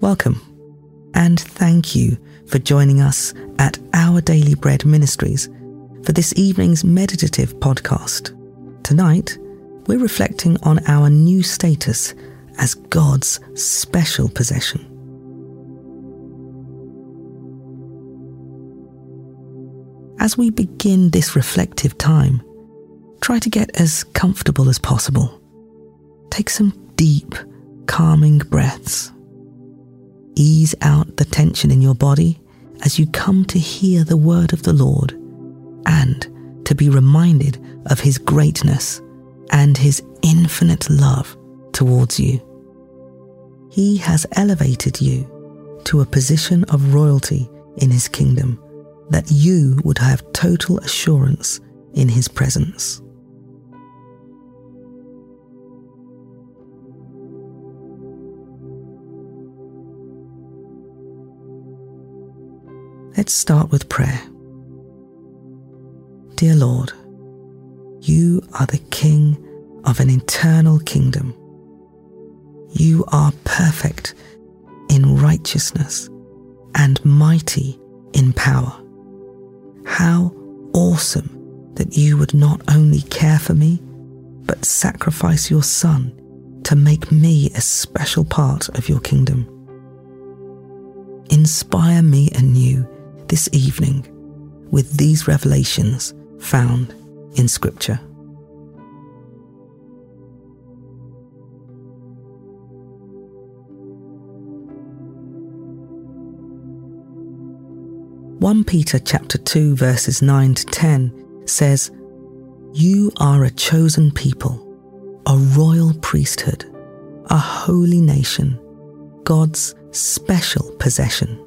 Welcome, and thank you for joining us at Our Daily Bread Ministries for this evening's meditative podcast. Tonight, we're reflecting on our new status as God's special possession. As we begin this reflective time, try to get as comfortable as possible. Take some deep, calming breaths. Ease out the tension in your body as you come to hear the word of the Lord and to be reminded of his greatness and his infinite love towards you. He has elevated you to a position of royalty in his kingdom that you would have total assurance in his presence. Let's start with prayer. Dear Lord, you are the King of an eternal kingdom. You are perfect in righteousness and mighty in power. How awesome that you would not only care for me, but sacrifice your Son to make me a special part of your kingdom. Inspire me anew this evening with these revelations found in Scripture. One Peter chapter 2 verses 9 to 10 says, You are a chosen people, a royal priesthood, a holy nation, God's special possession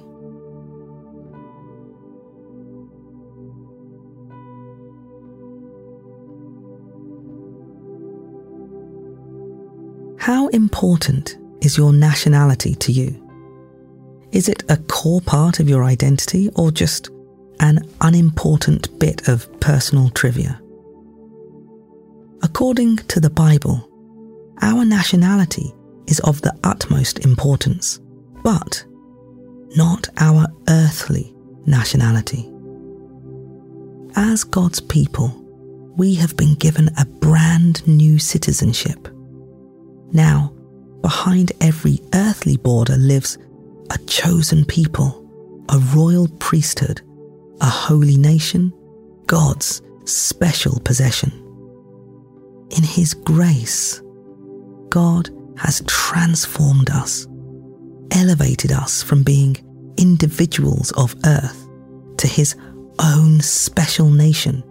How important is your nationality to you? Is it a core part of your identity or just an unimportant bit of personal trivia? According to the Bible, our nationality is of the utmost importance, but not our earthly nationality. As God's people, we have been given a brand new citizenship now, behind every earthly border lives a chosen people, a royal priesthood, a holy nation, God's special possession. In His grace, God has transformed us, elevated us from being individuals of earth to His own special nation,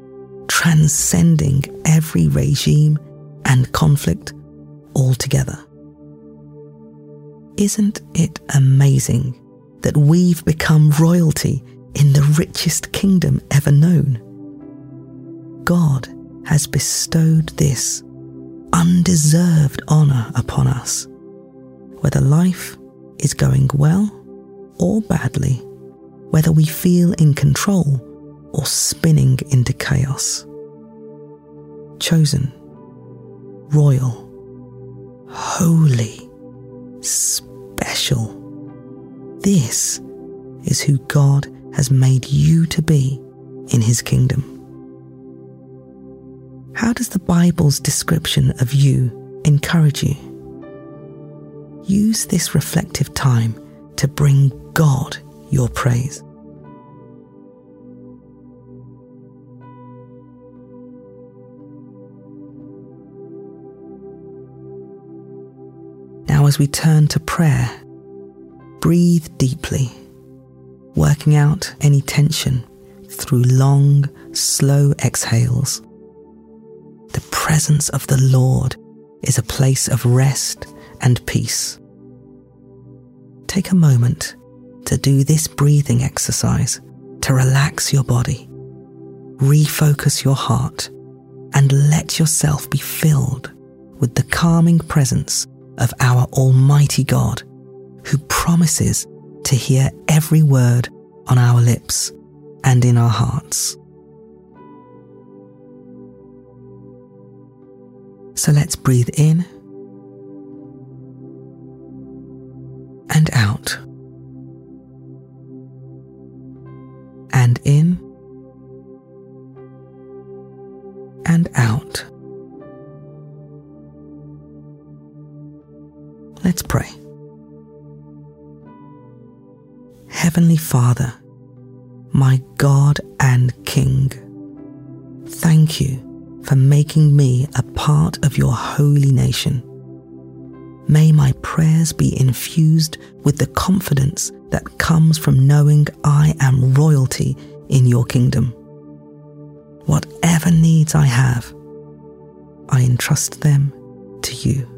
transcending every regime and conflict altogether. Isn't it amazing that we've become royalty in the richest kingdom ever known? God has bestowed this undeserved honour upon us, whether life is going well or badly, whether we feel in control or spinning into chaos. Chosen, royal, holy, special. This is who God has made you to be in His kingdom. How does the Bible's description of you encourage you? Use this reflective time to bring God your praise. As we turn to prayer, breathe deeply, working out any tension through long, slow exhales. The presence of the Lord is a place of rest and peace. Take a moment to do this breathing exercise to relax your body, refocus your heart and let yourself be filled with the calming presence of our Almighty God, who promises to hear every word on our lips and in our hearts. So let's breathe in and out, Heavenly Father, my God and King, thank you for making me a part of your holy nation. May my prayers be infused with the confidence that comes from knowing I am royalty in your kingdom. Whatever needs I have, I entrust them to you,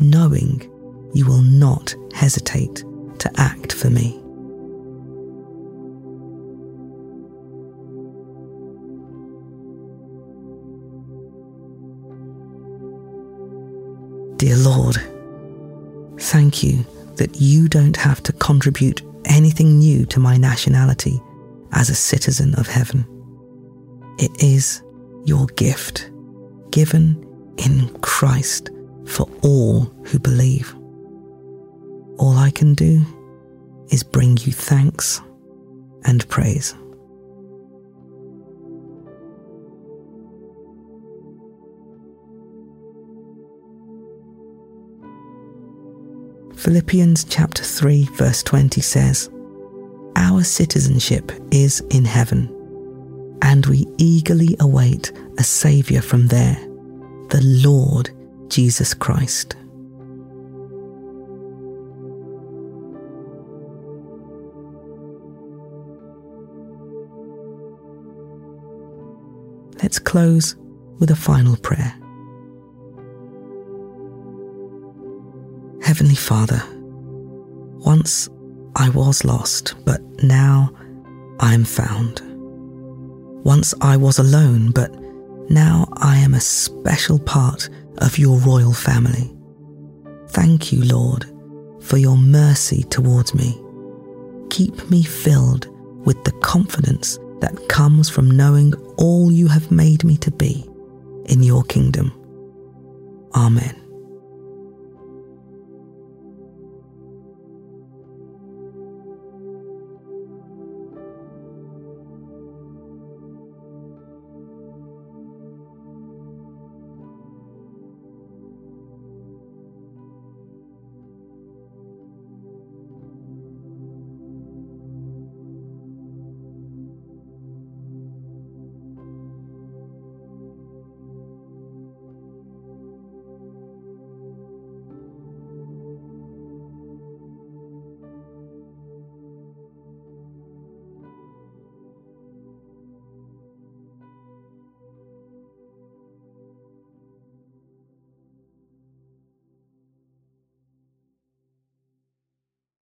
knowing you will not hesitate to act for me. Dear Lord, thank you that you don't have to contribute anything new to my nationality as a citizen of heaven. It is your gift given in Christ for all who believe. All I can do is bring you thanks and praise. Philippians chapter 3 verse 20 says, Our citizenship is in heaven, and we eagerly await a Saviour from there, the Lord Jesus Christ. Let's close with a final prayer. Heavenly Father, once I was lost, but now I am found. Once I was alone, but now I am a special part of your royal family. Thank you, Lord, for your mercy towards me. Keep me filled with the confidence that comes from knowing all you have made me to be in your kingdom. Amen.